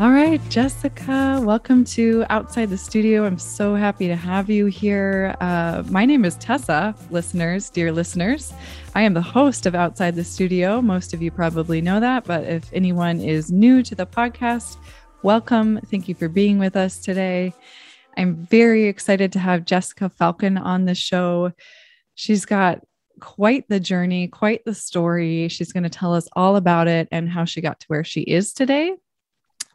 All right, Jessica, welcome to Outside the Studio. I'm so happy to have you here. Uh, my name is Tessa, listeners, dear listeners. I am the host of Outside the Studio. Most of you probably know that, but if anyone is new to the podcast, welcome. Thank you for being with us today. I'm very excited to have Jessica Falcon on the show. She's got quite the journey, quite the story. She's going to tell us all about it and how she got to where she is today.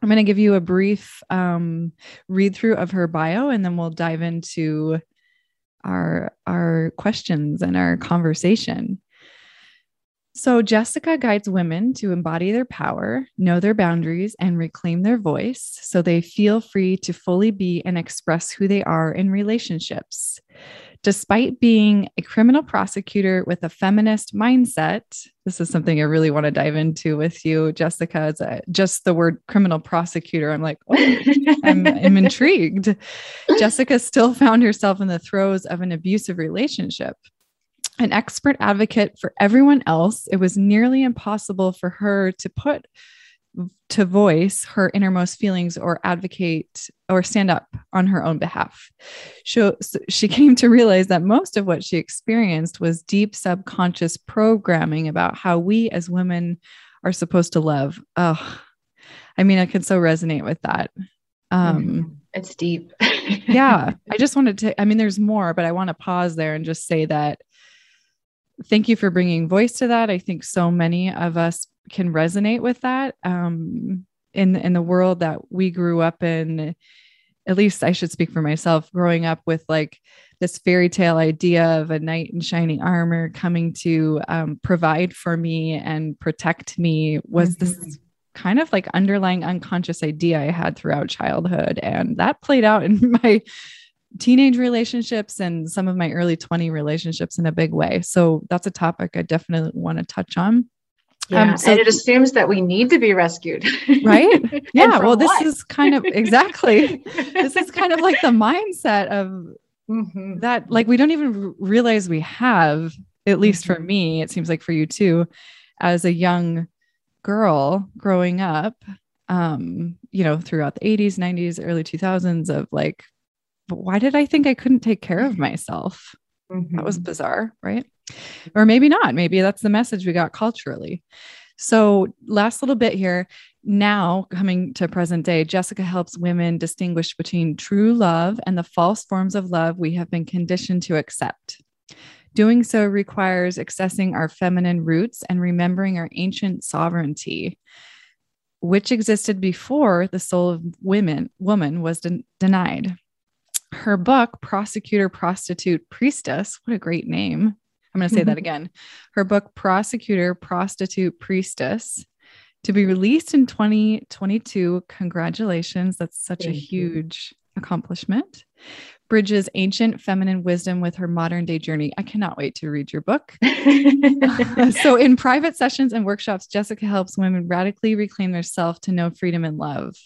I'm going to give you a brief um, read through of her bio, and then we'll dive into our our questions and our conversation. So, Jessica guides women to embody their power, know their boundaries, and reclaim their voice so they feel free to fully be and express who they are in relationships. Despite being a criminal prosecutor with a feminist mindset, this is something I really want to dive into with you, Jessica. Is a, just the word criminal prosecutor. I'm like, oh, I'm, I'm intrigued. Jessica still found herself in the throes of an abusive relationship. An expert advocate for everyone else, it was nearly impossible for her to put to voice her innermost feelings or advocate or stand up on her own behalf. She, she came to realize that most of what she experienced was deep subconscious programming about how we as women are supposed to love. Oh, I mean, I can so resonate with that. Um, mm-hmm. it's deep. yeah. I just wanted to, I mean, there's more, but I want to pause there and just say that thank you for bringing voice to that. I think so many of us can resonate with that. Um, in in the world that we grew up in, at least I should speak for myself, growing up with like this fairy tale idea of a knight in shining armor coming to um, provide for me and protect me was mm-hmm. this kind of like underlying unconscious idea I had throughout childhood. And that played out in my teenage relationships and some of my early 20 relationships in a big way. So that's a topic I definitely want to touch on. Yeah, um, so, and it assumes that we need to be rescued. Right? Yeah. well, this what? is kind of exactly, this is kind of like the mindset of mm-hmm. that, like, we don't even realize we have, at least mm-hmm. for me, it seems like for you too, as a young girl growing up, um, you know, throughout the 80s, 90s, early 2000s of like why did I think I couldn't take care of myself? Mm-hmm. That was mm-hmm. bizarre, right? Or maybe not. Maybe that's the message we got culturally. So, last little bit here. Now, coming to present day, Jessica helps women distinguish between true love and the false forms of love we have been conditioned to accept. Doing so requires accessing our feminine roots and remembering our ancient sovereignty, which existed before the soul of women woman was de- denied her book, Prosecutor, Prostitute, Priestess, what a great name. I'm going to say that mm-hmm. again. Her book, Prosecutor, Prostitute, Priestess, to be released in 2022. Congratulations. That's such Thank a huge you. accomplishment. Bridges ancient feminine wisdom with her modern day journey. I cannot wait to read your book. so, in private sessions and workshops, Jessica helps women radically reclaim their self to know freedom and love.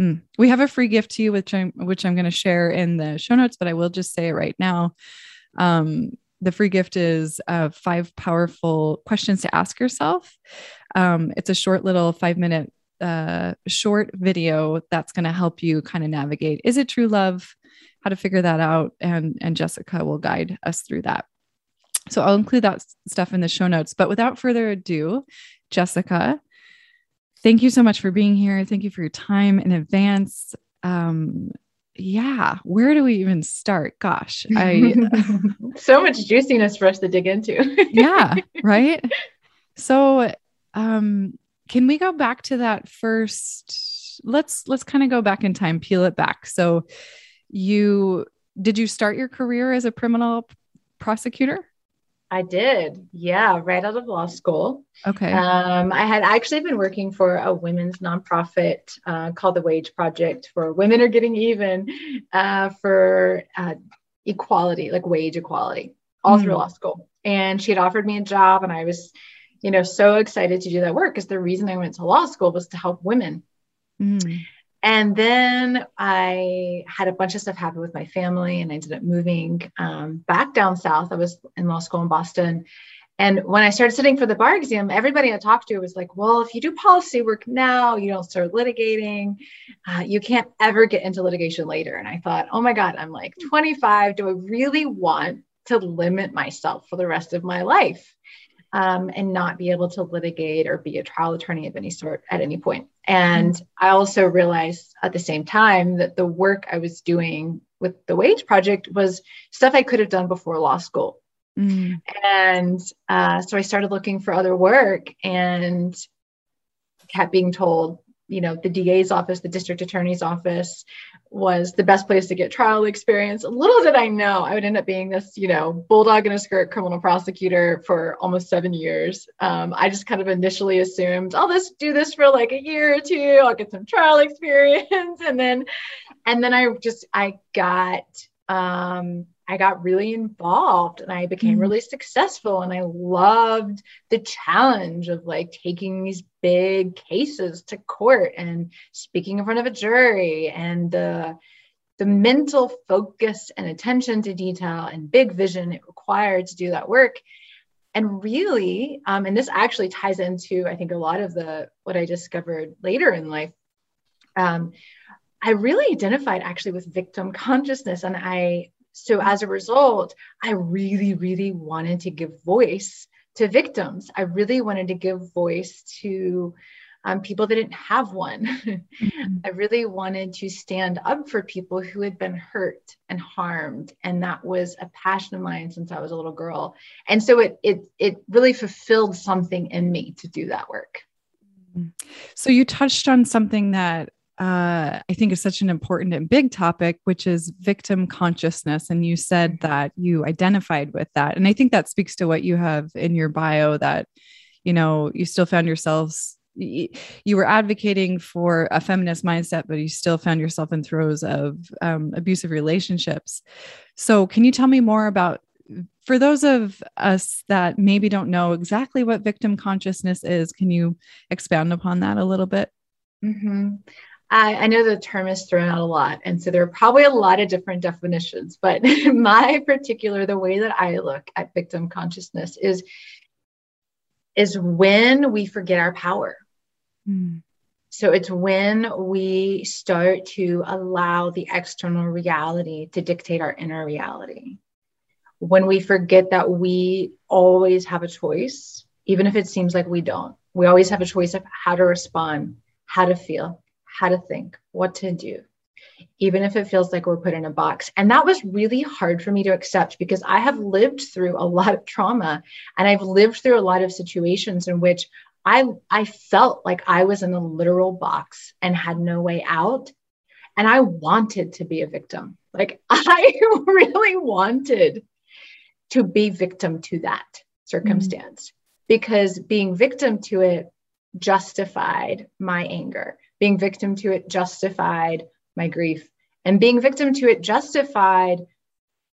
Mm. We have a free gift to you, which I'm which I'm going to share in the show notes, but I will just say it right now. Um, the free gift is uh, five powerful questions to ask yourself. Um, it's a short little five minute uh, short video that's going to help you kind of navigate. Is it true love? How to figure that out, and and Jessica will guide us through that. So I'll include that stuff in the show notes. But without further ado, Jessica, thank you so much for being here. Thank you for your time in advance. Um, yeah, where do we even start? Gosh, I so much juiciness for us to dig into. yeah, right. So, um, can we go back to that first? Let's let's kind of go back in time, peel it back. So, you did you start your career as a criminal prosecutor? I did. Yeah, right out of law school. Okay. Um, I had actually been working for a women's nonprofit uh, called the Wage Project for Women Are Getting Even uh, for uh, equality, like wage equality, all mm. through law school. And she had offered me a job, and I was, you know, so excited to do that work because the reason I went to law school was to help women. Mm. And then I had a bunch of stuff happen with my family and I ended up moving um, back down south. I was in law school in Boston And when I started sitting for the bar exam, everybody I talked to was like, well, if you do policy work now, you don't start litigating. Uh, you can't ever get into litigation later. And I thought, oh my God, I'm like 25. Do I really want to limit myself for the rest of my life um, and not be able to litigate or be a trial attorney of any sort at any point? And I also realized at the same time that the work I was doing with the Wage Project was stuff I could have done before law school Mm. And uh, so I started looking for other work and kept being told, you know, the DA's office, the district attorney's office was the best place to get trial experience. Little did I know I would end up being this, you know, bulldog in a skirt criminal prosecutor for almost seven years. Um, I just kind of initially assumed I'll just do this for like a year or two. I'll get some trial experience, and then, and then I just I got um, I got really involved and I became mm-hmm. really successful. And I loved the challenge of like taking these big cases to court and speaking in front of a jury and the the mental focus and attention to detail and big vision it required to do that work. And really, um, and this actually ties into, I think, a lot of the what I discovered later in life. Um, I really identified actually with victim consciousness, and I so as a result, I really, really wanted to give voice to victims. I really wanted to give voice to um, people that didn't have one. Mm-hmm. I really wanted to stand up for people who had been hurt and harmed, and that was a passion of mine since I was a little girl. And so it it it really fulfilled something in me to do that work. Mm-hmm. So you touched on something that uh, I think is such an important and big topic, which is victim consciousness. And you said mm-hmm. that you identified with that. And I think that speaks to what you have in your bio that, you know, you still found yourselves, you were advocating for a feminist mindset, but you still found yourself in throes of um, abusive relationships. So, can you tell me more about? For those of us that maybe don't know exactly what victim consciousness is, can you expound upon that a little bit? Mm-hmm. I, I, know the term is thrown out a lot, and so there are probably a lot of different definitions. But my particular, the way that I look at victim consciousness is is when we forget our power. Mm. So it's when we start to allow the external reality to dictate our inner reality. When we forget that we always have a choice, even if it seems like we don't. We always have a choice of how to respond, how to feel, how to think, what to do, even if it feels like we're put in a box. And that was really hard for me to accept because I have lived through a lot of trauma and I've lived through a lot of situations in which I, I felt like I was in a literal box and had no way out. And I wanted to be a victim. Like I really wanted to be victim to that circumstance mm-hmm. because being victim to it justified my anger being victim to it justified my grief. And being victim to it justified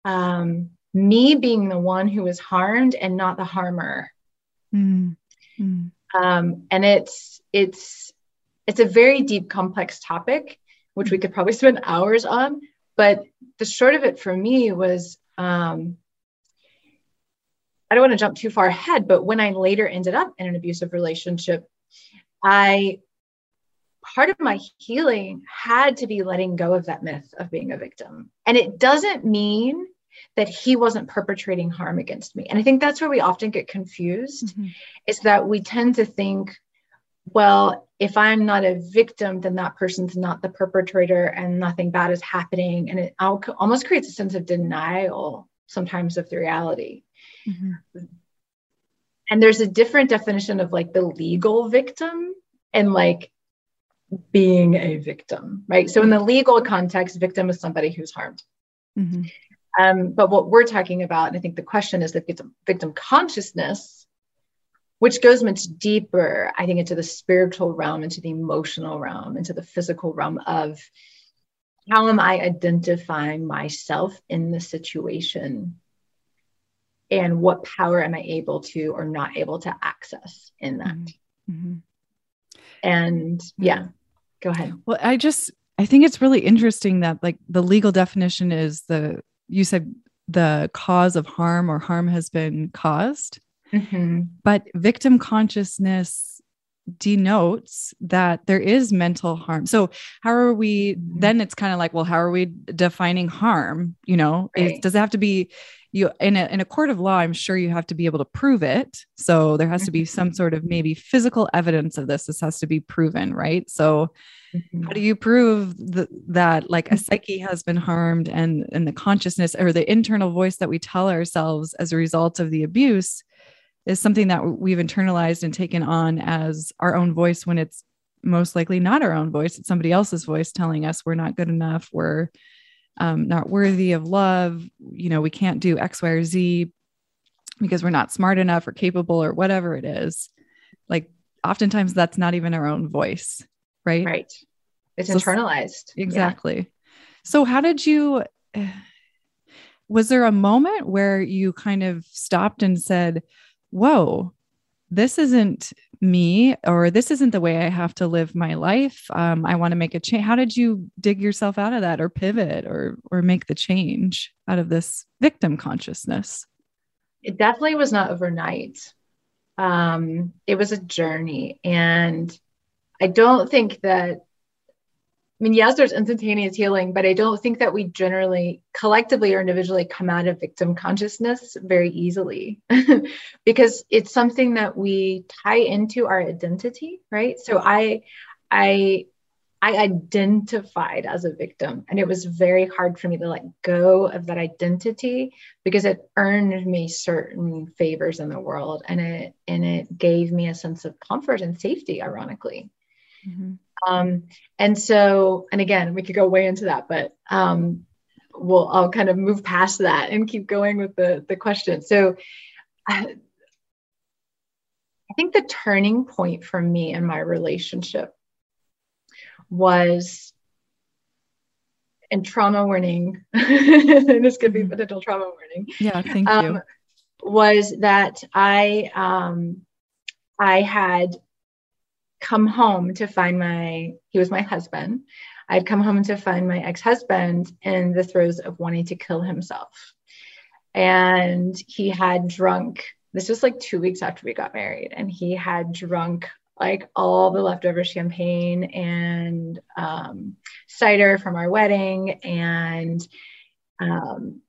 um, me being the one who was harmed and not the harmer. Mm-hmm. um, and it's it's it's a very deep complex topic which we could probably spend hours on but the short of it for me was um, i don't want to jump too far ahead but when i later ended up in an abusive relationship i part of my healing had to be letting go of that myth of being a victim. And it doesn't mean that he wasn't perpetrating harm against me. And I think that's where we often get confused mm-hmm. is that we tend to think, well, if I'm not a victim, then that person's not the perpetrator and nothing bad is happening. And it almost creates a sense of denial sometimes of the reality. Mm-hmm. And there's a different definition of like the legal victim and like being a victim, right? So in the legal context, victim is somebody who's harmed. Mm-hmm. Um, but what we're talking about, and I think the question is the victim, victim consciousness, which goes much deeper, I think, into the spiritual realm, into the emotional realm, into the physical realm of how am I identifying myself in the situation and what power am I able to or not able to access in that. Mm-hmm. mm-hmm. And yeah, go ahead. Well, I just I think it's really interesting that like the legal definition is the you said the cause of harm or harm has been caused. Mm-hmm. But victim consciousness denotes that there is mental harm. So how are we mm-hmm. then it's kind of like well how are we defining harm, you know? Right. It, does it have to be you in a in a court of law I'm sure you have to be able to prove it. So there has to be some mm-hmm. sort of maybe physical evidence of this. This has to be proven, right? So mm-hmm. how do you prove the, that like a psyche has been harmed and and the consciousness or the internal voice that we tell ourselves as a result of the abuse is something that we've internalized and taken on as our own voice when it's most likely not our own voice it's somebody else's voice telling us we're not good enough we're um, not worthy of love you know we can't do x y or z because we're not smart enough or capable or whatever it is. Like oftentimes that's not even our own voice right? Right. It's so, internalized. Exactly. Yeah. so how did you was there a moment where you kind of stopped and said whoa, this isn't me, or this isn't the way I have to live my life. Um, I want to make a change. How did you dig yourself out of that, or pivot, or or make the change out of this victim consciousness? It definitely was not overnight. Um, it was a journey, and I don't think that I mean, yes, there's instantaneous healing, but I don't think that we generally, collectively or individually, come out of victim consciousness very easily because it's something that we tie into our identity, right? So I, I, I identified as a victim, and it was very hard for me to let go of that identity because it earned me certain favors in the world, and it and it gave me a sense of comfort and safety, ironically. Mm-hmm. Um, and so, and again, we could go way into that, but um, we'll I'll kind of move past that and keep going with the the question. So, I, I think the turning point for me in my relationship was and trauma warning this could be mm-hmm. potential trauma warning yeah thank you um, was that i um i had come home to find my, he was my husband. I'd come home to find my ex husband in the throes of wanting to kill himself. And he had drunk, this was like two weeks after we got married, and he had drunk like all the leftover champagne and um, cider from our wedding and um,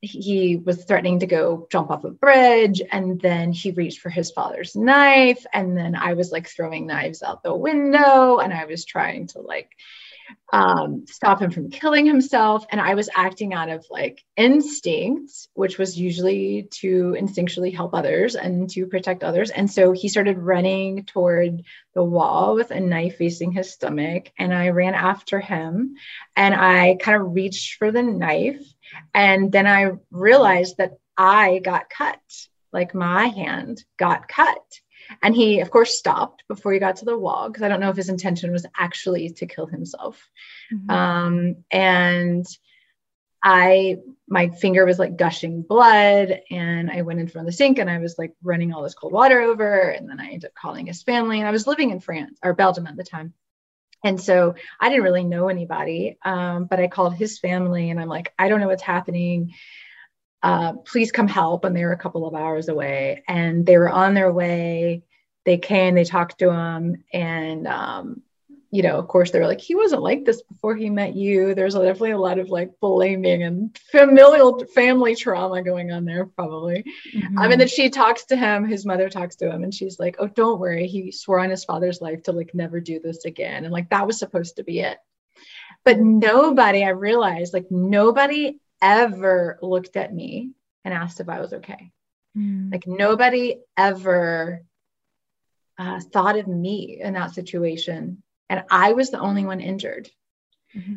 he was threatening to go jump off a bridge and then he reached for his father's knife and then i was like throwing knives out the window and i was trying to like um, stop him from killing himself and i was acting out of like instinct which was usually to instinctually help others and to protect others and so he started running toward the wall with a knife facing his stomach and i ran after him and i kind of reached for the knife and then I realized that I got cut, like my hand got cut. And he, of course, stopped before he got to the wall because I don't know if his intention was actually to kill himself. Mm-hmm. Um, and I, my finger was like gushing blood, and I went in front of the sink and I was like running all this cold water over. And then I ended up calling his family, and I was living in France or Belgium at the time. And so I didn't really know anybody, um, but I called his family and I'm like, I don't know what's happening. Uh, please come help. And they were a couple of hours away and they were on their way. They came, they talked to him, and um, you know, of course, they're like, he wasn't like this before he met you. There's definitely a lot of like blaming and familial family trauma going on there, probably. Mm-hmm. I mean, that she talks to him, his mother talks to him, and she's like, oh, don't worry. He swore on his father's life to like never do this again. And like that was supposed to be it. But nobody, I realized, like nobody ever looked at me and asked if I was okay. Mm. Like nobody ever uh, thought of me in that situation and I was the only one injured. Mm-hmm.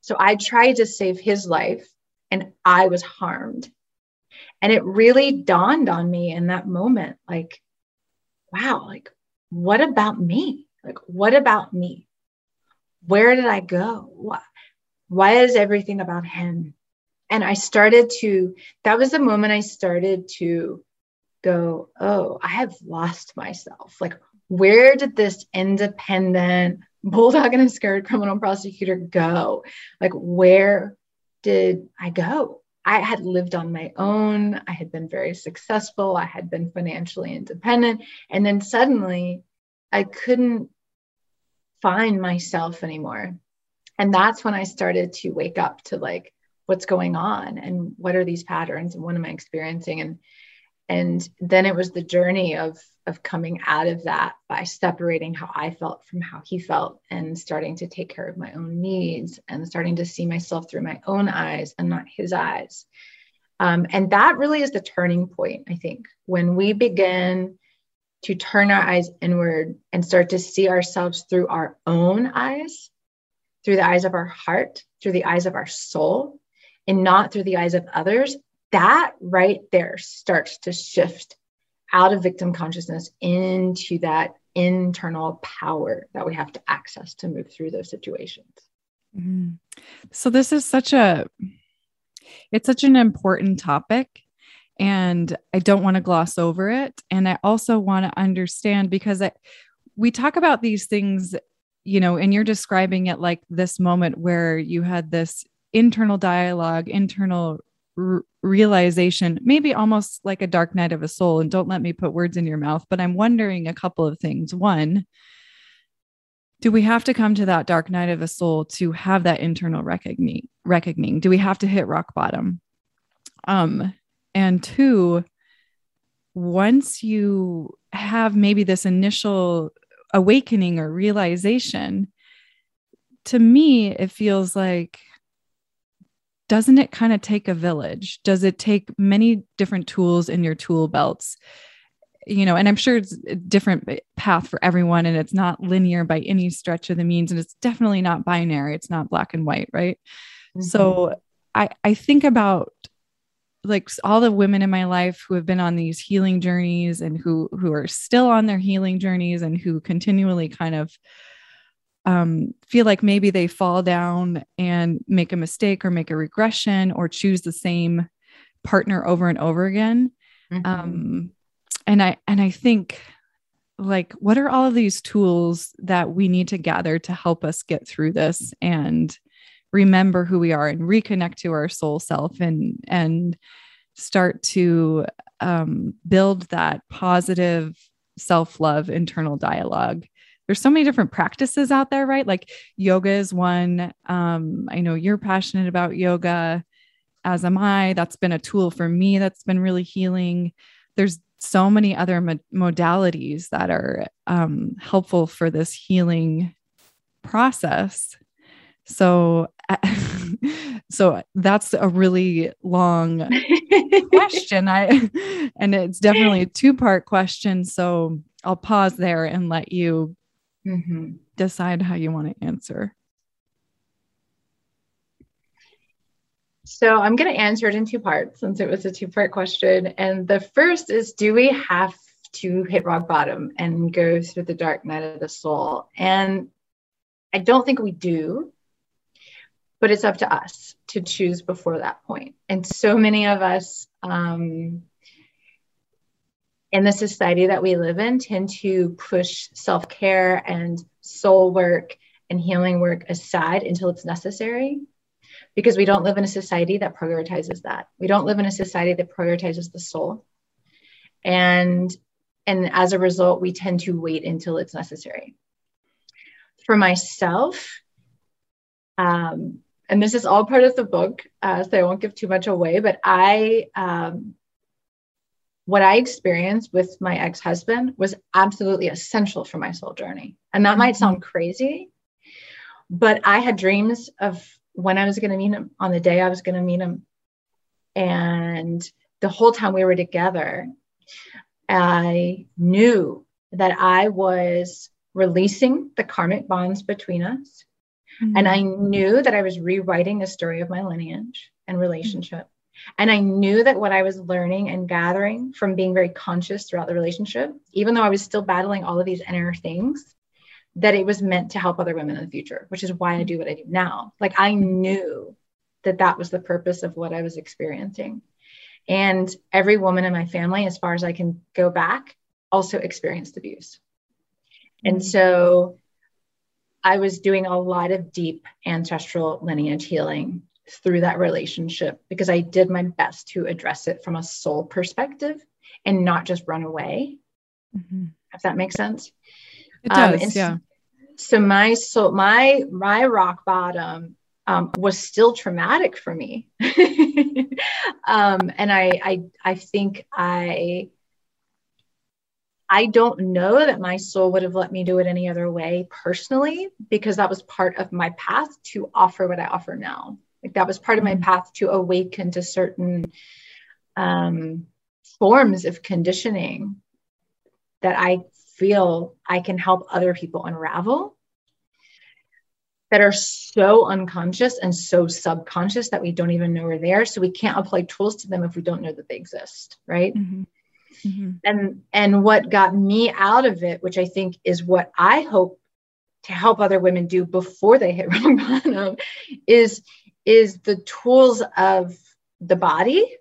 So I tried to save his life and I was harmed. And it really dawned on me in that moment like, wow, like, what about me? Like, what about me? Where did I go? Why, why is everything about him? And I started to, that was the moment I started to go, oh, I have lost myself. Like, where did this independent bulldog and a scared criminal prosecutor go? Like, where did I go? I had lived on my own. I had been very successful. I had been financially independent. And then suddenly I couldn't find myself anymore. And that's when I started to wake up to like, what's going on and what are these patterns and what am I experiencing? And and then it was the journey of of coming out of that by separating how I felt from how he felt and starting to take care of my own needs and starting to see myself through my own eyes and not his eyes. Um, and that really is the turning point, I think, when we begin to turn our eyes inward and start to see ourselves through our own eyes, through the eyes of our heart, through the eyes of our soul, and not through the eyes of others. That right there starts to shift out of victim consciousness into that internal power that we have to access to move through those situations. Mm-hmm. So this is such a it's such an important topic and I don't want to gloss over it and I also want to understand because I, we talk about these things you know and you're describing it like this moment where you had this internal dialogue internal realization, maybe almost like a dark night of a soul. And don't let me put words in your mouth, but I'm wondering a couple of things. One, do we have to come to that dark night of a soul to have that internal reckoning? Reckoning? Do we have to hit rock bottom? Um, and two, once you have maybe this initial awakening or realization, to me, it feels like doesn't it kind of take a village? Does it take many different tools in your tool belts? You know, and I'm sure it's a different path for everyone and it's not linear by any stretch of the means. And it's definitely not binary. It's not black and white, right? Mm-hmm. So I, I think about like all the women in my life who have been on these healing journeys and who who are still on their healing journeys and who continually kind of um, feel like maybe they fall down and make a mistake or make a regression or choose the same partner over and over again. Mm-hmm. Um, and I and I think like what are all of these tools that we need to gather to help us get through this and remember who we are and reconnect to our soul self and and start to um, build that positive self-love internal dialogue there's so many different practices out there, right? Like yoga is one. Um, I know you're passionate about yoga, as am I. That's been a tool for me that's been really healing. There's so many other mo- modalities that are um, helpful for this healing process. So, so that's a really long question. I, and it's definitely a two part question. So I'll pause there and let you mm-hmm. decide how you want to answer. So I'm going to answer it in two parts since it was a two part question. And the first is Do we have to hit rock bottom and go through the dark night of the soul? And I don't think we do, but it's up to us to choose before that point. And so many of us um, in the society that we live in tend to push self care and soul work and healing work aside until it's necessary because we don't live in a society that prioritizes that. We don't live in a society that prioritizes the soul. And and as a result, we tend to wait until it's necessary. For myself, um, and this is all part of the book, uh, so I won't give too much away, but I um, what I experienced with my ex husband was absolutely essential for my soul journey. And that might sound crazy, but I had dreams of when I was going to meet him, on the day I was going to meet him. And the whole time we were together, I knew that I was releasing the karmic bonds between us. Mm-hmm. And I knew that I was rewriting the story of my lineage and relationship. And I knew that what I was learning and gathering from being very conscious throughout the relationship, even though I was still battling all of these inner things, that it was meant to help other women in the future, which is why I do what I do now. Like I knew that that was the purpose of what I was experiencing. And every woman in my family, as far as I can go back, also experienced abuse. And mm-hmm. so I was doing a lot of deep ancestral lineage healing through that relationship because I did my best to address it from a soul perspective and not just run away. Mm-hmm. If that makes sense. It does, um, yeah. So, so my soul, my my rock bottom um, was still traumatic for me, um, and I, I I think I I don't know that my soul would have let me do it any other way personally, because that was part of my path to offer what I offer now. Like that was part of my mm-hmm. path to awaken to certain um, forms of conditioning that I feel I can help other people unravel that are so unconscious and so subconscious that we don't even know we're there. So we can't apply tools to them if we don't know that they exist, right? Mm-hmm. Mm-hmm. And and what got me out of it, which I think is what I hope to help other women do before they hit rock bottom, is is the tools of the body,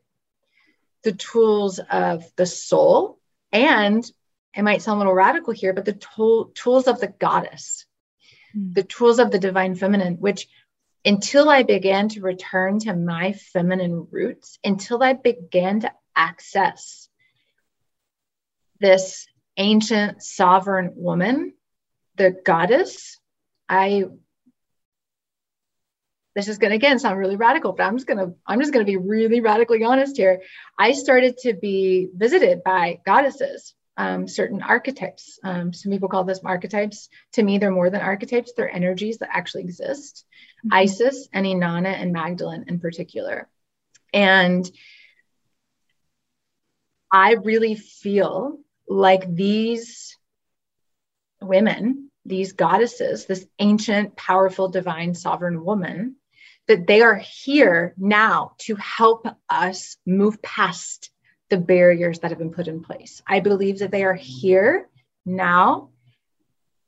the tools of the soul, and it might sound a little radical here, but the tool, tools of the goddess, mm. the tools of the divine feminine, which until I began to return to my feminine roots, until I began to access this ancient sovereign woman, the goddess, I this is going to again sound really radical but i'm just going to i'm just going to be really radically honest here. I started to be visited by goddesses um, certain archetypes. Um, some people call them archetypes to me they're more than archetypes they're energies that actually exist. Mm-hmm. isis and inanna and magdalene in particular. And i really feel like these women, these goddesses, this ancient, powerful, divine, sovereign woman, that they are here now to help us move past the barriers that have been put in place. I believe that they are here now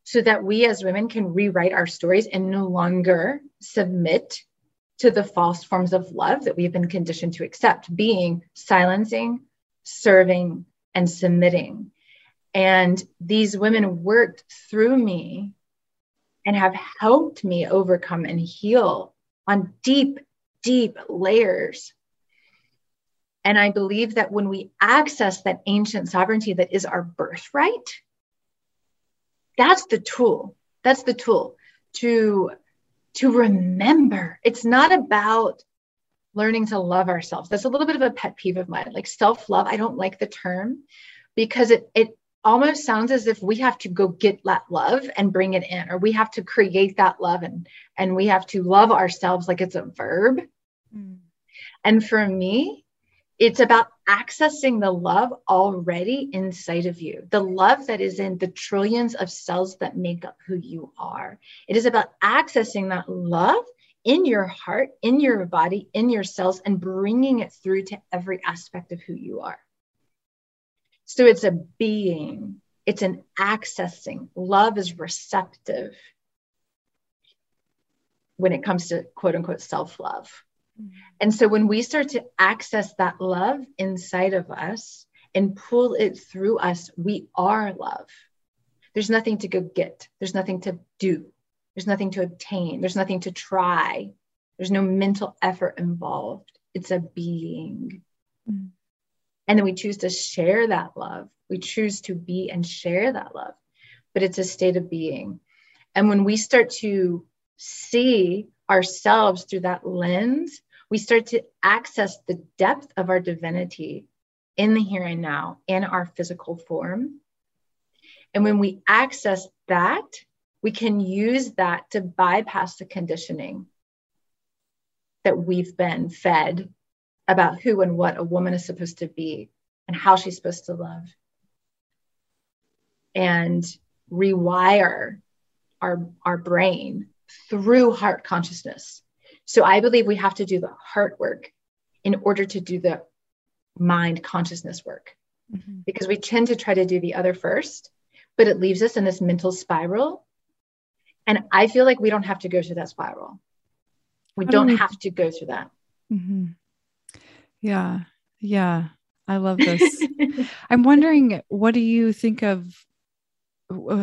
so that we as women can rewrite our stories and no longer submit to the false forms of love that we've been conditioned to accept, being silencing, serving, and submitting. And these women worked through me and have helped me overcome and heal on deep, deep layers. And I believe that when we access that ancient sovereignty that is our birthright, that's the tool. That's the tool to to remember. It's not about learning to love ourselves. That's a little bit of a pet peeve of mine. Like self-love, I don't like the term because it it almost sounds as if we have to go get that love and bring it in or we have to create that love and and we have to love ourselves like it's a verb. Mm. and for me it's about accessing the love already inside of you the love that is in the trillions of cells that make up who you are. It is about accessing that love in your heart in your body in your cells and bringing it through to every aspect of who you are so it's a being, it's an accessing. Love is receptive when it comes to quote unquote self love. Mm-hmm. And so when we start to access that love inside of us and pull it through us, we are love. There's nothing to go get, there's nothing to do, there's nothing to obtain, there's nothing to try, there's no mental effort involved. It's a being. Mm-hmm. And then we choose to share that love. We choose to be and share that love, but it's a state of being. And when we start to see ourselves through that lens, we start to access the depth of our divinity in the here and now, in our physical form. And when we access that, we can use that to bypass the conditioning that we've been fed about who and what a woman is supposed to be and how she's supposed to love and rewire our, our brain through heart consciousness. So I believe we have to do the heart work in order to do the mind consciousness work mm-hmm. because we tend to try to do the other first, but it leaves us in this mental spiral. And I feel like we don't have to go through that spiral. We don't have to go through that. Mm-hmm. Yeah. Yeah. I love this. I'm wondering, what do you think of?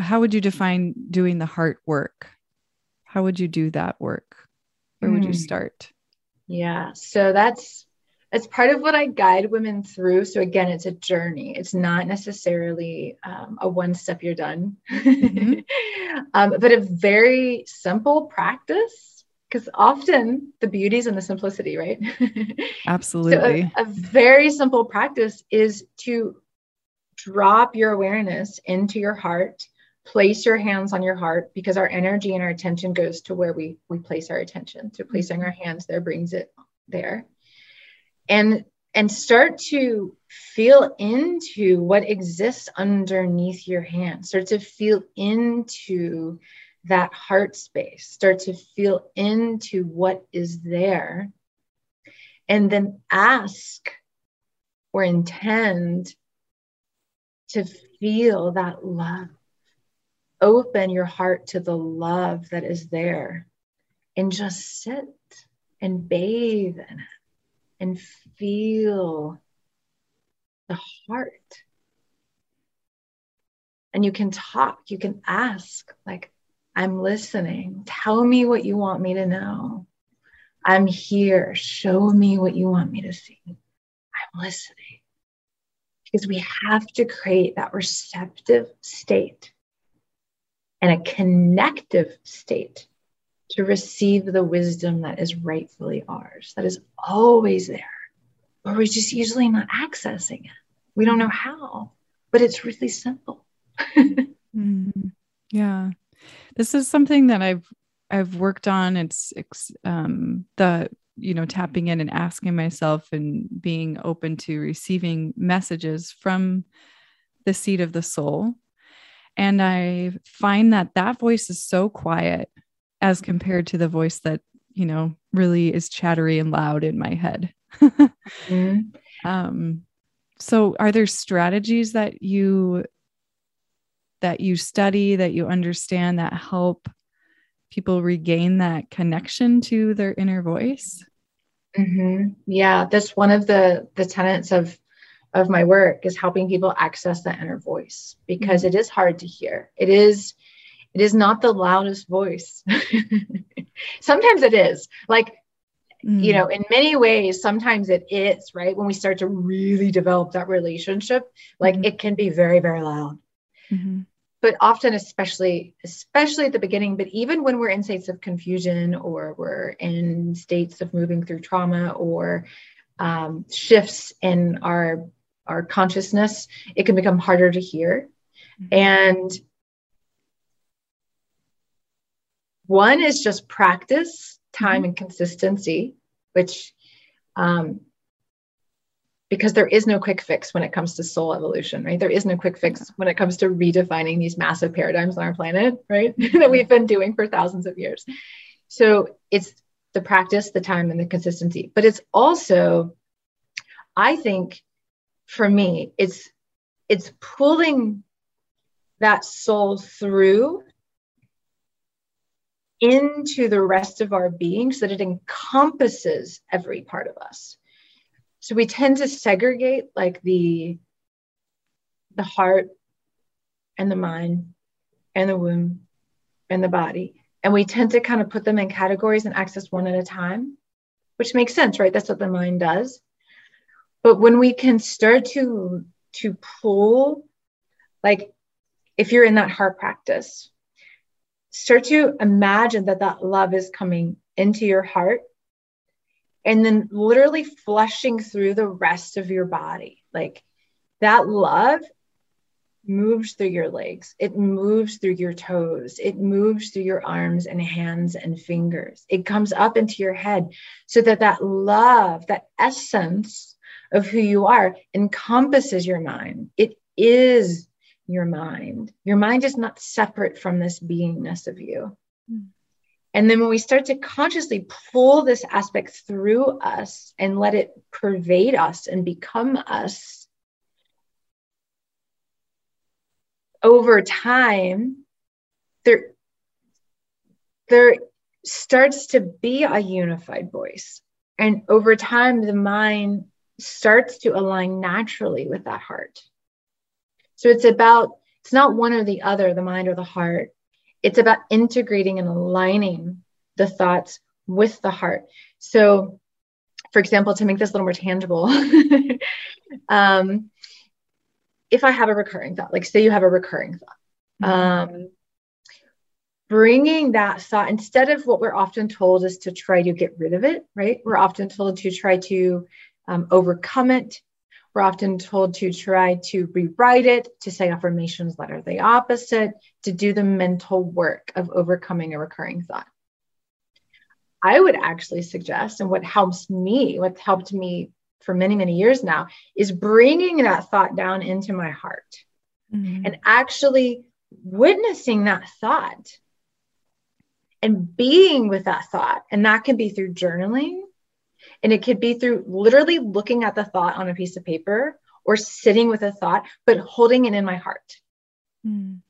How would you define doing the heart work? How would you do that work? Where would you hmm. start? Yeah. So that's that's part of what I guide women through. So again, it's a journey. It's not necessarily um, a one step you're done, mm-hmm. um, but a very simple practice. Because often the beauty is in the simplicity, right? Absolutely. so a, a very simple practice is to drop your awareness into your heart place your hands on your heart because our energy and our attention goes to where we we place our attention so placing our hands there brings it there and and start to feel into what exists underneath your hand start to feel into that heart space start to feel into what is there and then ask or intend to feel that love open your heart to the love that is there and just sit and bathe in it and feel the heart. And you can talk, you can ask, like, I'm listening. Tell me what you want me to know. I'm here. Show me what you want me to see. I'm listening. Because we have to create that receptive state and a connective state to receive the wisdom that is rightfully ours, that is always there, but we're just usually not accessing it. We don't know how, but it's really simple. mm, yeah. This is something that I've I've worked on. It's, it's um, the you know tapping in and asking myself and being open to receiving messages from the seat of the soul and I find that that voice is so quiet as compared to the voice that, you know, really is chattery and loud in my head. mm-hmm. um, so are there strategies that you that you study that you understand that help people regain that connection to their inner voice mm-hmm. yeah that's one of the the tenets of of my work is helping people access that inner voice because mm-hmm. it is hard to hear. It is it is not the loudest voice. sometimes it is. Like mm-hmm. you know, in many ways sometimes it is, right? When we start to really develop that relationship, like mm-hmm. it can be very very loud. But often especially especially at the beginning, but even when we're in states of confusion or we're in states of moving through trauma or um, shifts in our our consciousness, it can become harder to hear. Mm-hmm. And one is just practice, time, mm-hmm. and consistency, which, um, because there is no quick fix when it comes to soul evolution, right? There is no quick fix when it comes to redefining these massive paradigms on our planet, right? that we've been doing for thousands of years. So it's the practice, the time, and the consistency. But it's also, I think, for me it's it's pulling that soul through into the rest of our being so that it encompasses every part of us so we tend to segregate like the the heart and the mind and the womb and the body. And we tend to kind of put them in categories and access one at a time which makes sense right? That's what the mind does. But when we can start to to pull like if you're in that heart practice start to imagine that that love is coming into your heart and then literally flushing through the rest of your body like that love moves through your legs it moves through your toes it moves through your arms and hands and fingers it comes up into your head so that that love that essence of who you are encompasses your mind. It is your mind. Your mind is not separate from this beingness of you. Mm. And then when we start to consciously pull this aspect through us and let it pervade us and become us, over time, there, there starts to be a unified voice. And over time, the mind starts to align naturally with that heart. So it's about, it's not one or the other, the mind or the heart. It's about integrating and aligning the thoughts with the heart. So for example, to make this a little more tangible, um, if I have a recurring thought, like say you have a recurring thought, mm-hmm. um, bringing that thought instead of what we're often told is to try to get rid of it, right? We're often told to try to um, overcome it. We're often told to try to rewrite it, to say affirmations that are the opposite, to do the mental work of overcoming a recurring thought. I would actually suggest, and what helps me, what helped me for many, many years now, is bringing that thought down into my heart mm-hmm. and actually witnessing that thought and being with that thought. And that can be through journaling, and it could be through literally looking at the thought on a piece of paper or sitting with a thought, but holding it in my heart. Mm.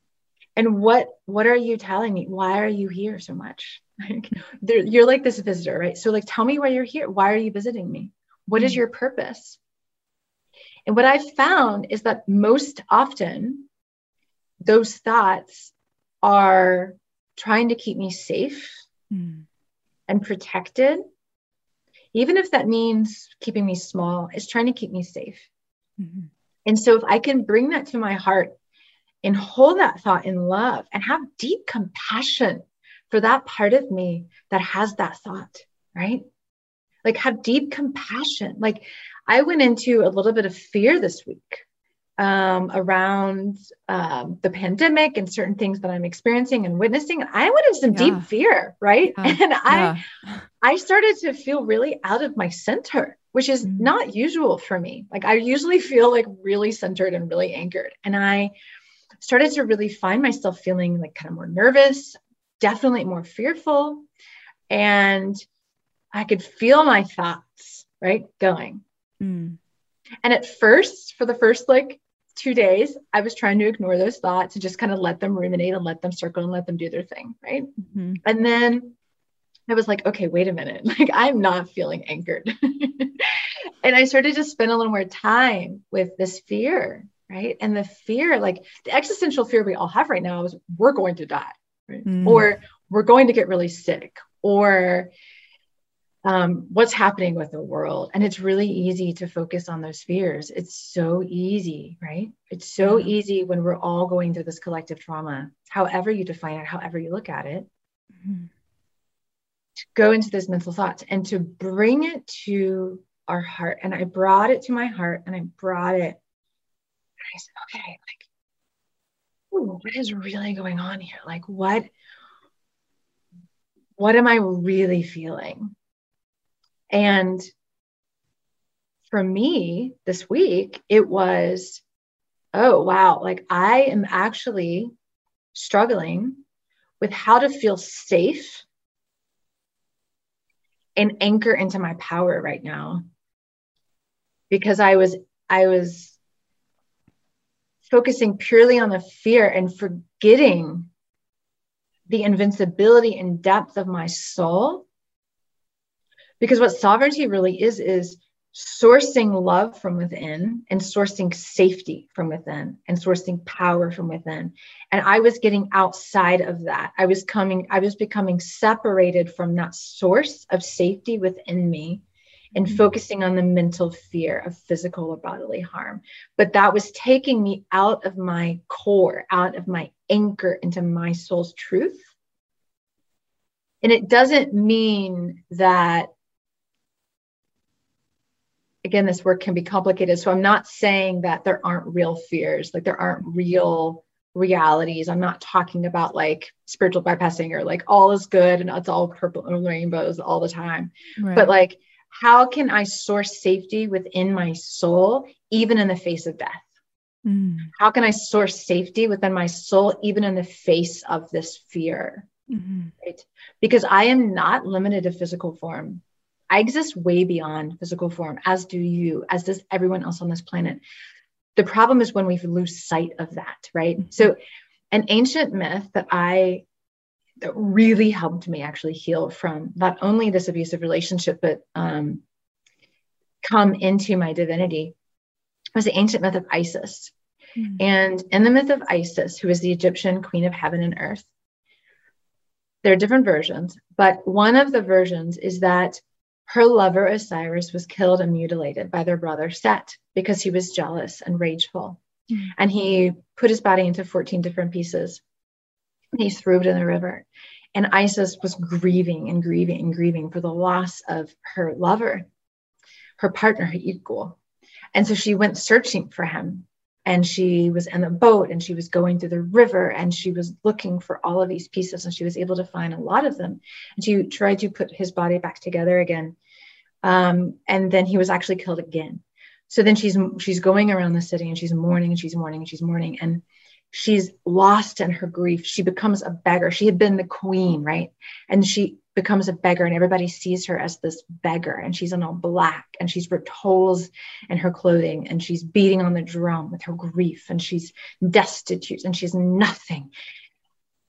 And what what are you telling me? Why are you here so much? Like, you're like this visitor, right? So like, tell me why you're here. Why are you visiting me? What is mm. your purpose? And what I've found is that most often those thoughts are trying to keep me safe mm. and protected. Even if that means keeping me small, it's trying to keep me safe. Mm-hmm. And so if I can bring that to my heart and hold that thought in love and have deep compassion for that part of me that has that thought, right? Like have deep compassion. Like I went into a little bit of fear this week um, around um, the pandemic and certain things that I'm experiencing and witnessing. I went into some yeah. deep fear, right? Yeah. And I, yeah. I started to feel really out of my center, which is mm-hmm. not usual for me. Like I usually feel like really centered and really anchored, and I started to really find myself feeling like kind of more nervous, definitely more fearful, and I could feel my thoughts right going. Mm. And at first, for the first like two days, I was trying to ignore those thoughts and just kind of let them ruminate and let them circle and let them do their thing. Right. Mm-hmm. And then I was like, okay, wait a minute. Like, I'm not feeling anchored. and I started to spend a little more time with this fear. Right. And the fear, like the existential fear we all have right now is we're going to die. Right? Mm. Or we're going to get really sick. Or um, what's happening with the world. And it's really easy to focus on those fears. It's so easy, right? It's so yeah. easy when we're all going through this collective trauma, however you define it, however you look at it, mm-hmm. to go into those mental thoughts and to bring it to our heart. And I brought it to my heart and I brought it. And I said, okay, like, ooh, what is really going on here? Like, what? What am I really feeling? And for me this week, it was, oh, wow, like I am actually struggling with how to feel safe and anchor into my power right now. Because i was i was focusing purely on the fear and forgetting the invincibility and depth of my soul because what sovereignty really is, is sourcing love from within and sourcing safety from within and sourcing power from within. And I was getting outside of that. I was coming, I was becoming separated from that source of safety within me and mm-hmm. focusing on the mental fear of physical or bodily harm. But that was taking me out of my core, out of my anchor into my soul's truth. And it doesn't mean that again, this work can be complicated. So I'm not saying that there aren't real fears, like there aren't real realities. I'm not talking about like spiritual bypassing or like all is good and it's all purple and rainbows all the time. Right. But like, how can I source safety within my soul, even in the face of death? Mm. How can I source safety within my soul, even in the face of this fear? Mm-hmm. Right? Because I am not limited to physical form. I exist way beyond physical form, as do you, as does everyone else on this planet. The problem is when we lose sight of that, right? Mm-hmm. So, an ancient myth that I that really helped me actually heal from not only this abusive relationship, but um, come into my divinity was the ancient myth of Isis. Mm-hmm. And in the myth of Isis, who is the Egyptian queen of heaven and earth, there are different versions, but one of the versions is that her lover Osiris was killed and mutilated by their brother Set because he was jealous and rageful. Mm. And he put his body into 14 different pieces. He threw it in the river. And Isis was grieving and grieving and grieving for the loss of her lover, her partner, her equal. And so she went searching for him and she was in a boat and she was going through the river and she was looking for all of these pieces and she was able to find a lot of them. And she tried to put his body back together again um, and then he was actually killed again. So then she's she's going around the city and she's mourning and she's mourning and she's mourning and she's lost in her grief. She becomes a beggar. She had been the queen right? And she becomes a beggar and everybody sees her as this beggar and she's in all black and she's ripped holes in her clothing and she's beating on the drum with her grief and she's destitute and she's nothing.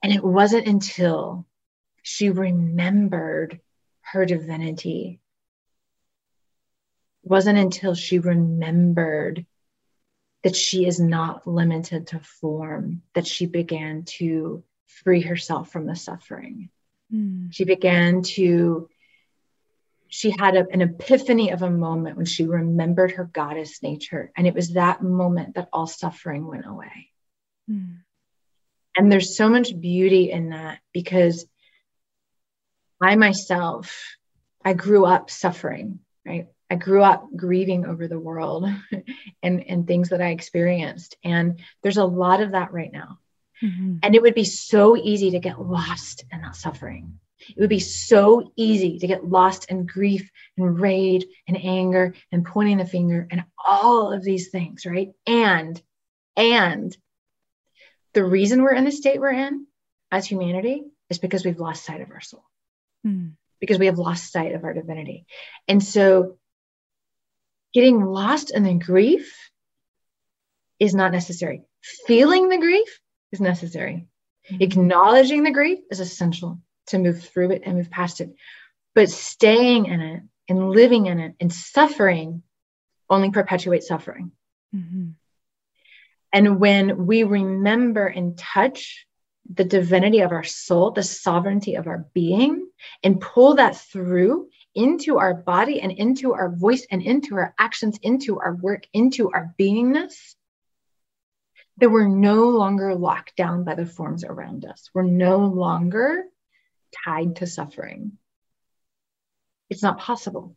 And it wasn't until she remembered her divinity it wasn't until she remembered that she is not limited to form that she began to free herself from the suffering Mm. She began to, she had a, an epiphany of a moment when she remembered her goddess nature. And it was that moment that all suffering went away. Mm. And there's so much beauty in that because I myself, I grew up suffering, right? I grew up grieving over the world and, and things that I experienced. And there's a lot of that right now. Mm-hmm. And it would be so easy to get lost in that suffering. It would be so easy to get lost in grief and rage and anger and pointing the finger and all of these things, right? And, and the reason we're in the state we're in as humanity is because we've lost sight of our soul, mm. because we have lost sight of our divinity. And so getting lost in the grief is not necessary. Feeling the grief is necessary. Mm-hmm. Acknowledging the grief is essential to move through it and move past it. But staying in it and living in it and suffering only perpetuates suffering. Mm-hmm. And when we remember and touch the divinity of our soul, the sovereignty of our being, and pull that through into our body and into our voice and into our actions, into our work, into our beingness, that we're no longer locked down by the forms around us. We're no longer tied to suffering. It's not possible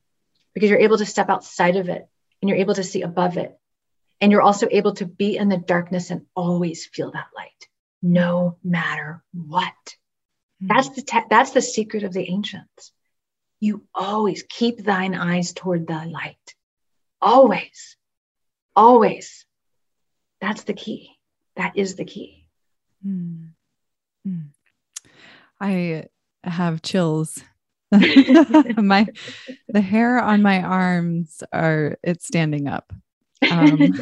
because you're able to step outside of it and you're able to see above it. And you're also able to be in the darkness and always feel that light, no matter what. Mm-hmm. That's the te- that's the secret of the ancients. You always keep thine eyes toward the light. Always. Always. That's the key. That is the key. Mm. Mm. I have chills. my the hair on my arms are it's standing up. Um,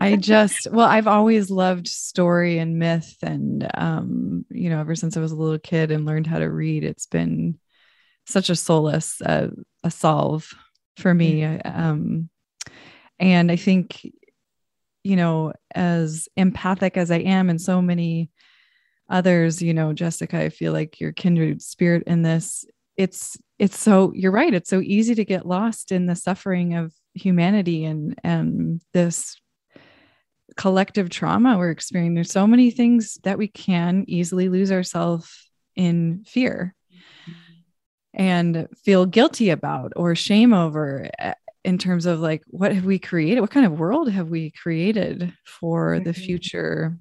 I just well, I've always loved story and myth, and um, you know, ever since I was a little kid and learned how to read, it's been such a solace, uh, a solve for me. Mm-hmm. Um, and I think you know, as empathic as I am, and so many others, you know, Jessica, I feel like your kindred spirit in this. It's it's so you're right. It's so easy to get lost in the suffering of humanity and and this collective trauma we're experiencing. There's so many things that we can easily lose ourselves in fear mm-hmm. and feel guilty about or shame over eh, in terms of like what have we created what kind of world have we created for mm-hmm. the future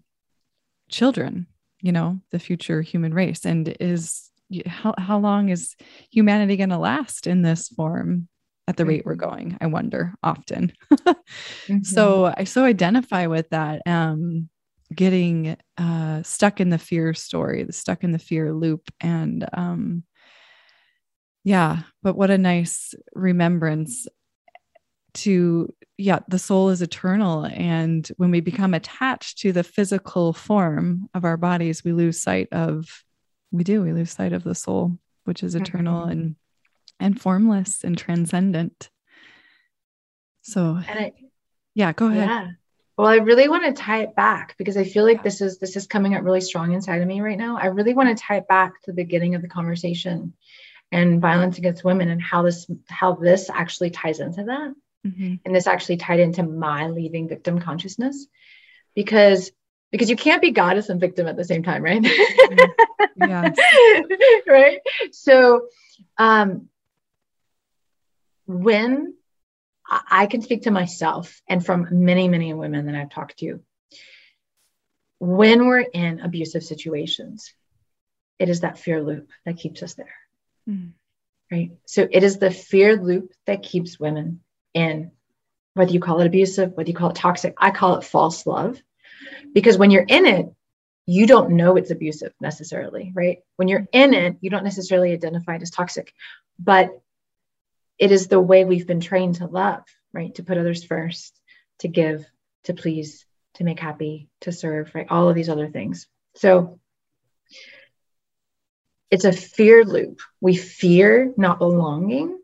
children you know the future human race and is how, how long is humanity going to last in this form at the rate we're mm-hmm. going i wonder often mm-hmm. so i so identify with that um getting uh stuck in the fear story the stuck in the fear loop and um yeah but what a nice remembrance to yeah the soul is eternal. And when we become attached to the physical form of our bodies we lose sight of we do we lose sight of the soul which is eternal mm-hmm. and and formless and transcendent. So and I, yeah go ahead. Yeah. Well i really want to tie it back because i feel like this is this is coming up really strong inside of me right now. I really want to tie it back to the beginning of the conversation and violence against women and how this how this actually ties into that mm-hmm. and this actually tied into my leaving victim consciousness because because you can't be goddess and victim at the same time right yeah right so um when I can speak to myself and from many, many women that I've talked to. When we're in abusive situations, it is that fear loop that keeps us there. Mm. Right. So it is the fear loop that keeps women in, whether you call it abusive, whether you call it toxic, I call it false love. Because when you're in it, you don't know it's abusive necessarily, right? When you're in it, you don't necessarily identify it as toxic, but it is the way we've been trained to love, right? To put others first, to give, to please, to make happy, to serve, right? All of these other things. So it's a fear loop. We fear not belonging.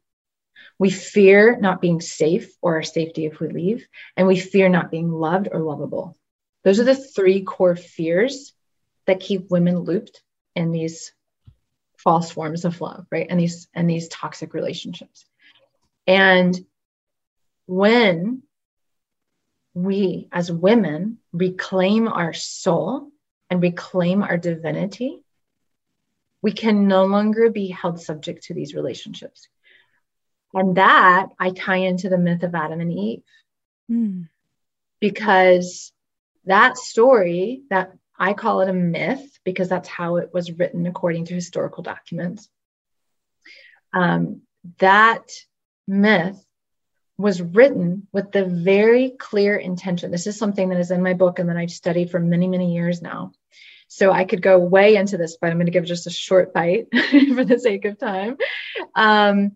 We fear not being safe or our safety if we leave. And we fear not being loved or lovable. Those are the three core fears that keep women looped in these false forms of love, right? And these and these toxic relationships. And when we as women reclaim our soul and reclaim our divinity, we can no longer be held subject to these relationships. And that I tie into the myth of Adam and Eve. Mm. Because that story, that I call it a myth because that's how it was written according to historical documents. Um, that myth was written with the very clear intention. This is something that is in my book and that I've studied for many, many years now. So I could go way into this, but I'm going to give just a short bite for the sake of time. Um,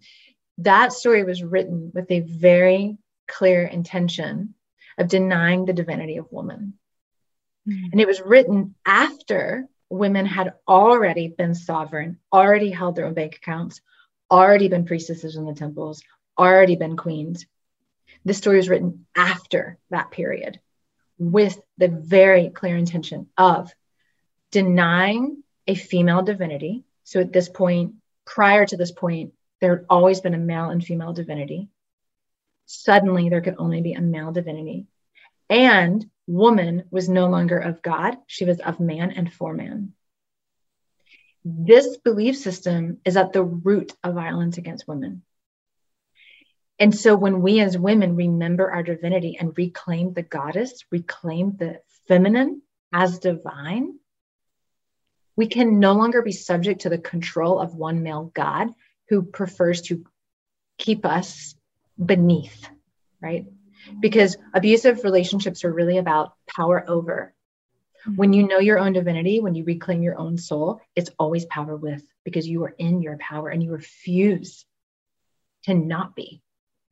that story was written with a very clear intention of denying the divinity of woman. Mm-hmm. And it was written after women had already been sovereign, already held their own bank accounts, already been priestesses in the temples, already been queens. This story was written after that period with the very clear intention of denying a female divinity. So at this point, prior to this point, there had always been a male and female divinity. Suddenly, there could only be a male divinity. And woman was no longer of God, she was of man and for man. This belief system is at the root of violence against women. And so when we as women remember our divinity and reclaim the goddess, reclaim the feminine as divine, we can no longer be subject to the control of one male God who prefers to keep us beneath, right? Because abusive relationships are really about power over. When you know your own divinity, when you reclaim your own soul, it's always power with because you are in your power and you refuse to not be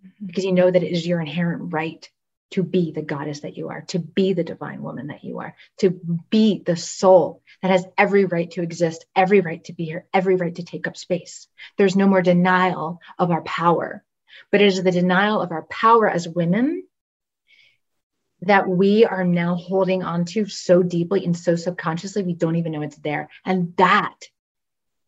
mm-hmm. because you know that it is your inherent right to be the goddess that you are, to be the divine woman that you are, to be the soul that has every right to exist, every right to be here, every right to take up space. There's no more denial of our power, but it is the denial of our power as women that we are now holding on to so deeply and so subconsciously we don't even know it's there. And that,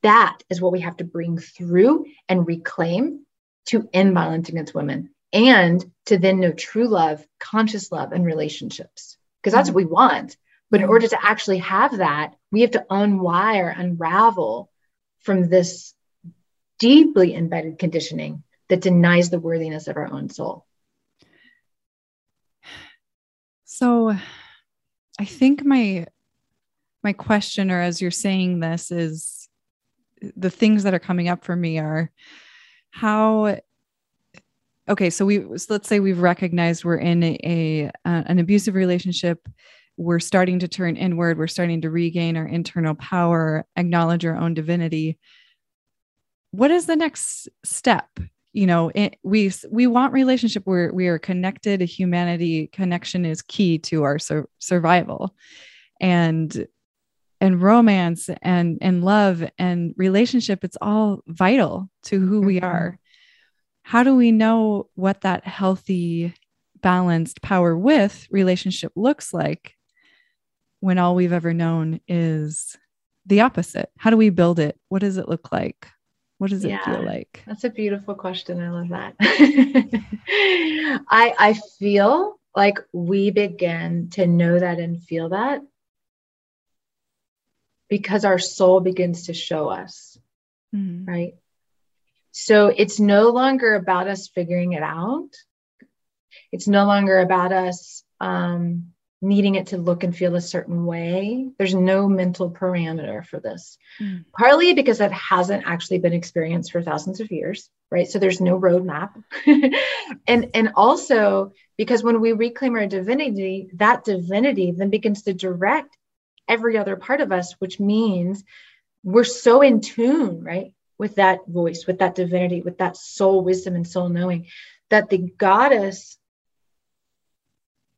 that is what we have to bring through and reclaim to end violence against women and to then know true love, conscious love, and relationships. Because that's what we want. But in order to actually have that, we have to unwire, unravel from this deeply embedded conditioning that denies the worthiness of our own soul. So I think my my question or as you're saying this is the things that are coming up for me are how okay so we so let's say we've recognized we're in a, a an abusive relationship we're starting to turn inward we're starting to regain our internal power acknowledge our own divinity. What is the next step? You know it, we we want relationship where we are connected humanity connection is key to our sur- survival. And and romance and and love and relationship it's all vital to who mm-hmm. we are. How do we know what that healthy balanced power with relationship looks like when all we've ever known is the opposite how do we build it what does it look like What does yeah, it feel like? That's a beautiful question. I love that. I I feel like we begin to know that and feel that because our soul begins to show us. Mm-hmm. Right? So it's no longer about us figuring it out. It's no longer about us um, needing it to look and feel a certain way. There's no mental parameter for this, mm. partly because that hasn't actually been experienced for thousands of years, right? So there's no roadmap. and, and also because when we reclaim our divinity, that divinity then begins to direct every other part of us, which means we're so in tune, right? With that voice, with that divinity, with that soul wisdom and soul knowing that the goddess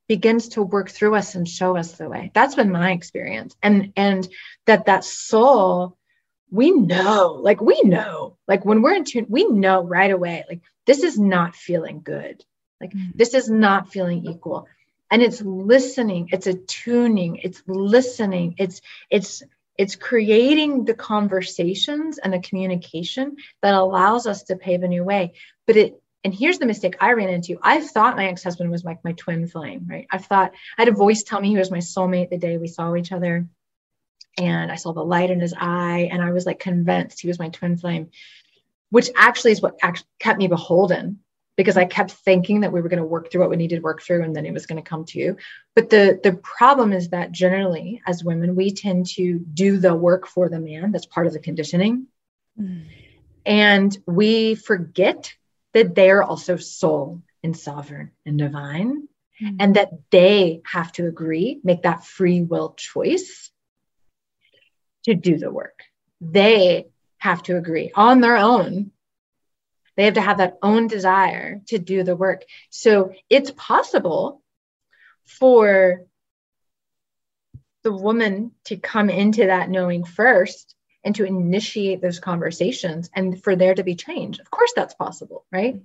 begins to work through us and show us the way. That's been my experience. And and that that soul we know like we know like when we're in tune we know right away like this is not feeling good. Like mm-hmm. this is not feeling equal. And it's listening it's attuning it's listening it's it's it's creating the conversations and the communication that allows us to pave a new way. But it and here's the mistake I ran into. I thought my ex-husband was like my twin flame, right? I thought I had a voice tell me he was my soulmate the day we saw each other. And I saw the light in his eye, and I was like convinced he was my twin flame, which actually is what actually kept me beholden because I kept thinking that we were going to work through what we needed to work through and then it was going to come to you. But the the problem is that generally as women we tend to do the work for the man. That's part of the conditioning. Mm. And we forget that they are also soul and sovereign and divine, mm-hmm. and that they have to agree, make that free will choice to do the work. They have to agree on their own. They have to have that own desire to do the work. So it's possible for the woman to come into that knowing first and to initiate those conversations and for there to be change. Of course, that's possible, right?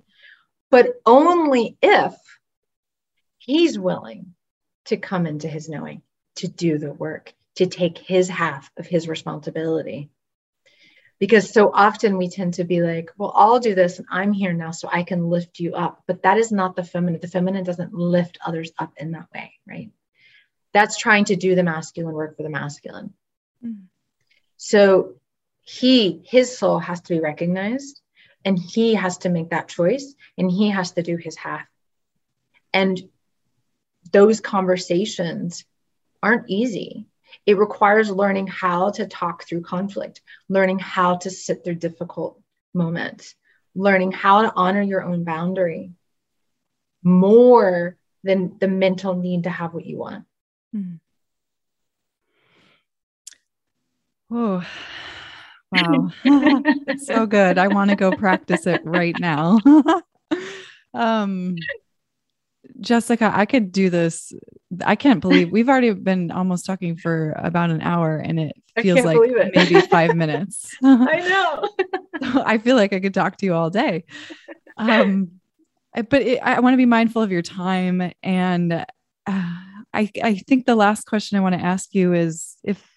But only if he's willing to come into his knowing, to do the work, to take his half of his responsibility. Because so often we tend to be like, well, I'll do this and I'm here now so I can lift you up. But that is not the feminine. The feminine doesn't lift others up in that way, right? That's trying to do the masculine work for the masculine. Mm-hmm. So he, his soul has to be recognized and he has to make that choice and he has to do his half. And those conversations aren't easy. It requires learning how to talk through conflict, learning how to sit through difficult moments, learning how to honor your own boundary more than the mental need to have what you want. Mm-hmm. Oh, wow. so good. I want to go practice it right now. um, Jessica, I could do this. I can't believe we've already been almost talking for about an hour and it feels like it. maybe five minutes. I know. I feel like I could talk to you all day. Um, but it, I want to be mindful of your time. And uh, I, I think the last question I want to ask you is if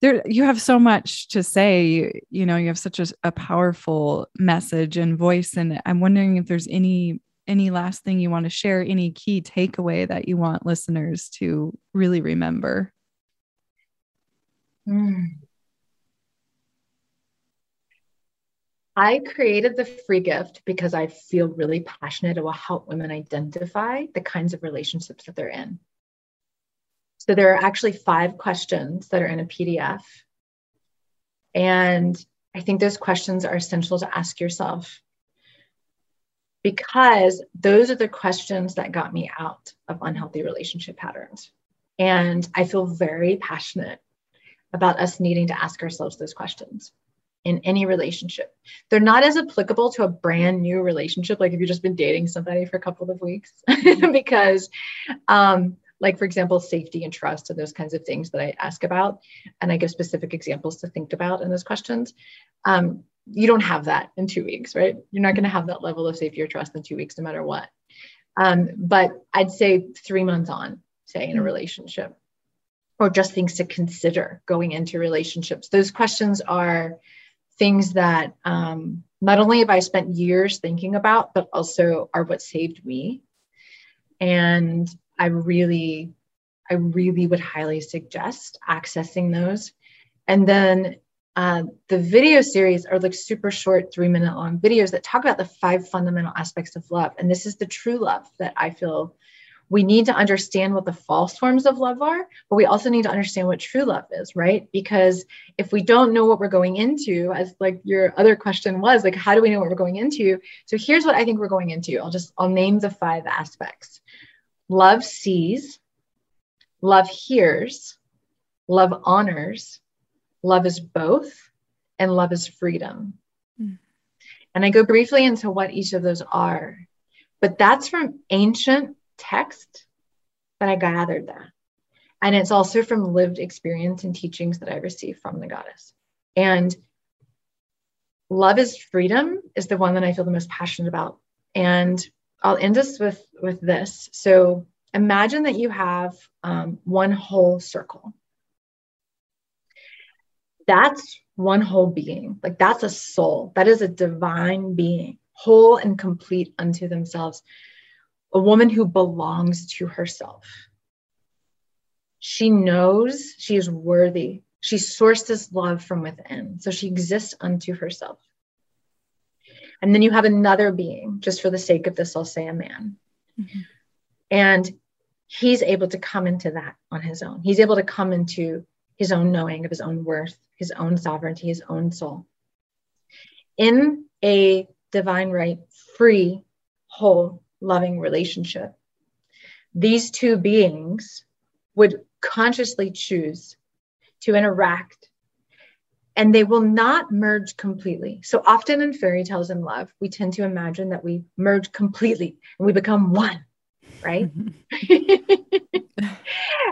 there you have so much to say you know you have such a, a, powerful message and voice and i'm wondering if there's any any last thing you want to share any key takeaway that you want listeners to really remember mm. I created the free gift because I feel really passionate about help women identify the kinds of relationships that they're in. So there are actually five questions that are in a PDF. And I think those questions are essential to ask yourself because those are the questions that got me out of unhealthy relationship patterns. And I feel very passionate about us needing to ask ourselves those questions in any relationship. They're not as applicable to a brand new relationship, like if you've just been dating somebody for a couple of weeks, because um, like for example safety and trust and those kinds of things that i ask about and i give specific examples to think about in those questions um, you don't have that in two weeks right you're not going to have that level of safety or trust in two weeks no matter what um, but i'd say three months on say in a mm-hmm. relationship or just things to consider going into relationships those questions are things that um, not only have I spent years thinking about, but also are what saved me. And I really, I really would highly suggest accessing those. And then uh, the video series are like super short, three minute long videos that talk about the five fundamental aspects of love. And this is the true love that I feel we need to understand what the false forms of love are, but we also need to understand what true love is, right? Because if we don't know what we're going into, as like your other question was, like, how do we know what we're going into? So here's what I think we're going into. I'll just, I'll name the five aspects love sees, love hears, love honors, love is both, and love is freedom. Mm. And I go briefly into what each of those are. But that's from ancient text that I gathered that. And it's also from lived experience and teachings that I received from the goddess. And love is freedom is the one that I feel the most passionate about. And I'll end this with, with this. So imagine that you have um, one whole circle. That's one whole being. Like that's a soul. That is a divine being, whole and complete unto themselves a woman who belongs to herself. She knows she is worthy. She sources love from within. So she exists unto herself. And then you have another being, just for the sake of this, I'll say a man. Mm-hmm. And he's able to come into that on his own. He's able to come into his own knowing of his own worth, his own sovereignty, his own soul. In a divine right, free, whole, loving relationship, these two beings would consciously choose to interact and they will not merge completely. So often in fairy tales and love, we tend to imagine that we merge completely and we become one, right?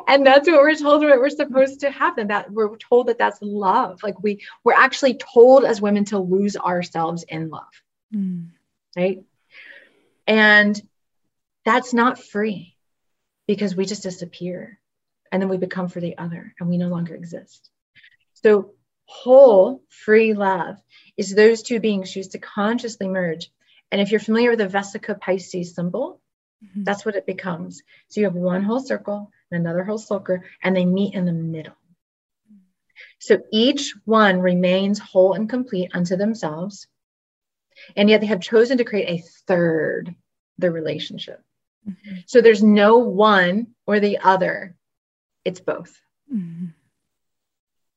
and that's what we're told what we're supposed to happen that we're told that that's love like we we're actually told as women to lose ourselves in love mm. right and that's not free because we just disappear and then we become for the other and we no longer exist. So, whole free love is those two beings choose to consciously merge. And if you're familiar with the Vesica Pisces symbol, mm-hmm. that's what it becomes. So, you have one whole circle and another whole circle, and they meet in the middle. So, each one remains whole and complete unto themselves. And yet they have chosen to create a third the relationship. Mm-hmm. So there's no one or the other, it's both. Mm-hmm.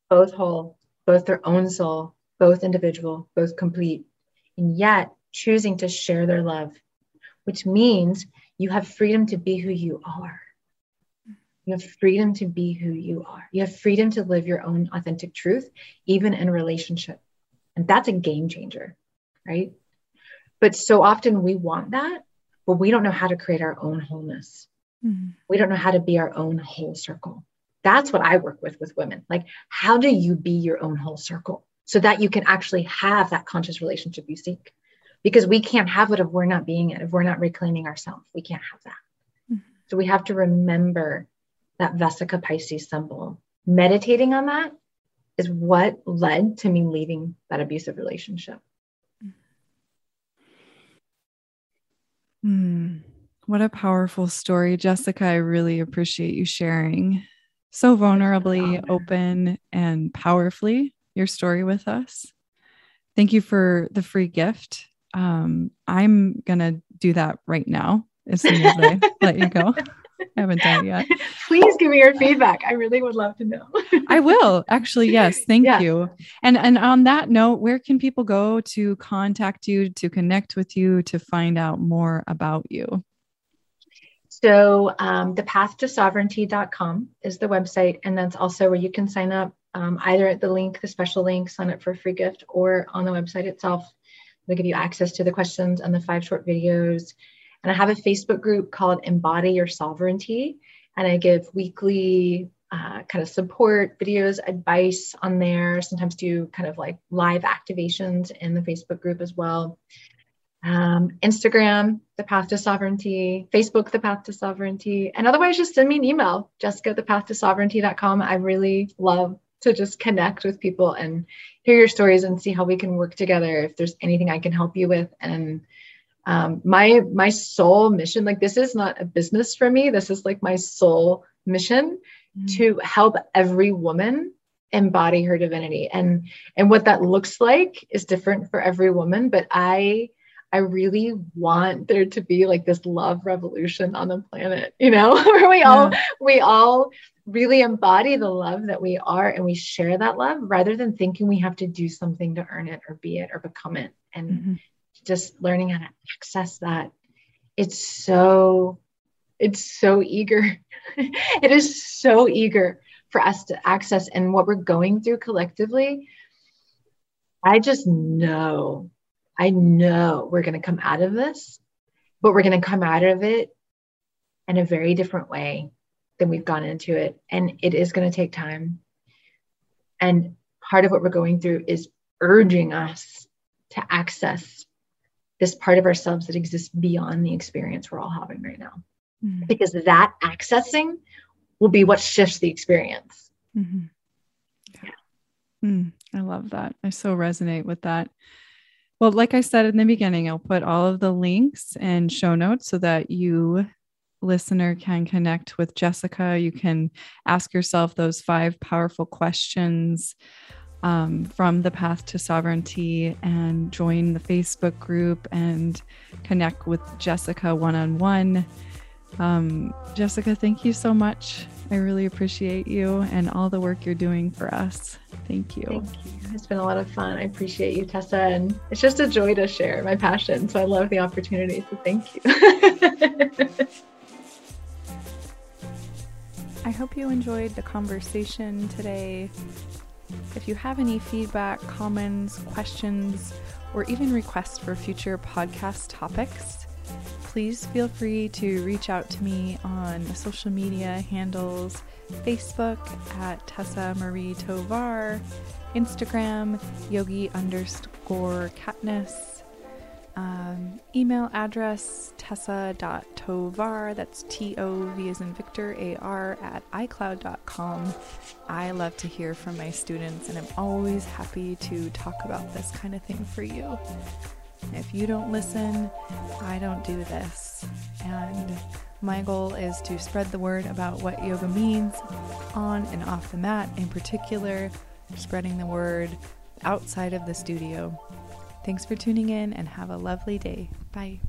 Both whole, both their own soul, both individual, both complete, and yet choosing to share their love, which means you have freedom to be who you are. You have freedom to be who you are. You have freedom to live your own authentic truth, even in a relationship. And that's a game changer, right? But so often we want that, but we don't know how to create our own wholeness. Mm-hmm. We don't know how to be our own whole circle. That's what I work with with women. Like, how do you be your own whole circle so that you can actually have that conscious relationship you seek? Because we can't have it if we're not being it, if we're not reclaiming ourselves. We can't have that. Mm-hmm. So we have to remember that Vesica Pisces symbol. Meditating on that is what led to me leaving that abusive relationship. Hmm. What a powerful story, Jessica. I really appreciate you sharing so vulnerably, open, and powerfully your story with us. Thank you for the free gift. Um, I'm going to do that right now as soon as I let you go. I haven't done it yet. Please give me your feedback. I really would love to know. I will actually. Yes. Thank yeah. you. And, and on that note, where can people go to contact you, to connect with you, to find out more about you? So um, the path to sovereignty.com is the website. And that's also where you can sign up um, either at the link, the special link, sign up for a free gift, or on the website itself. They give you access to the questions and the five short videos and I have a Facebook group called Embody Your Sovereignty. And I give weekly uh, kind of support videos, advice on there, sometimes do kind of like live activations in the Facebook group as well. Um, Instagram, The Path to Sovereignty, Facebook, The Path to Sovereignty, and otherwise just send me an email, Jessica, The Path to Sovereignty.com. I really love to just connect with people and hear your stories and see how we can work together if there's anything I can help you with. And um, my my sole mission, like this is not a business for me. This is like my sole mission mm-hmm. to help every woman embody her divinity. And and what that looks like is different for every woman. But I I really want there to be like this love revolution on the planet, you know, where we yeah. all we all really embody the love that we are and we share that love rather than thinking we have to do something to earn it or be it or become it and mm-hmm. just learning how to access that it's so it's so eager it is so eager for us to access and what we're going through collectively i just know i know we're going to come out of this but we're going to come out of it in a very different way than we've gone into it. And it is going to take time. And part of what we're going through is urging us to access this part of ourselves that exists beyond the experience we're all having right now. Mm-hmm. Because that accessing will be what shifts the experience. Mm-hmm. Yeah. Mm, I love that. I so resonate with that. Well, like I said in the beginning, I'll put all of the links and show notes so that you listener can connect with Jessica. You can ask yourself those five powerful questions um, from the path to sovereignty and join the Facebook group and connect with Jessica one on one. Um, Jessica, thank you so much. I really appreciate you and all the work you're doing for us. Thank you. Thank you. It's been a lot of fun. I appreciate you, Tessa. And it's just a joy to share my passion. So I love the opportunity. So thank you. I hope you enjoyed the conversation today. If you have any feedback, comments, questions, or even requests for future podcast topics, please feel free to reach out to me on social media handles Facebook at Tessa Marie Tovar, Instagram yogi underscore Katniss, um, email address tessa.tovar, that's T O V as in Victor, A R, at iCloud.com. I love to hear from my students and I'm always happy to talk about this kind of thing for you. If you don't listen, I don't do this. And my goal is to spread the word about what yoga means on and off the mat, in particular, spreading the word outside of the studio Thanks for tuning in and have a lovely day. Bye.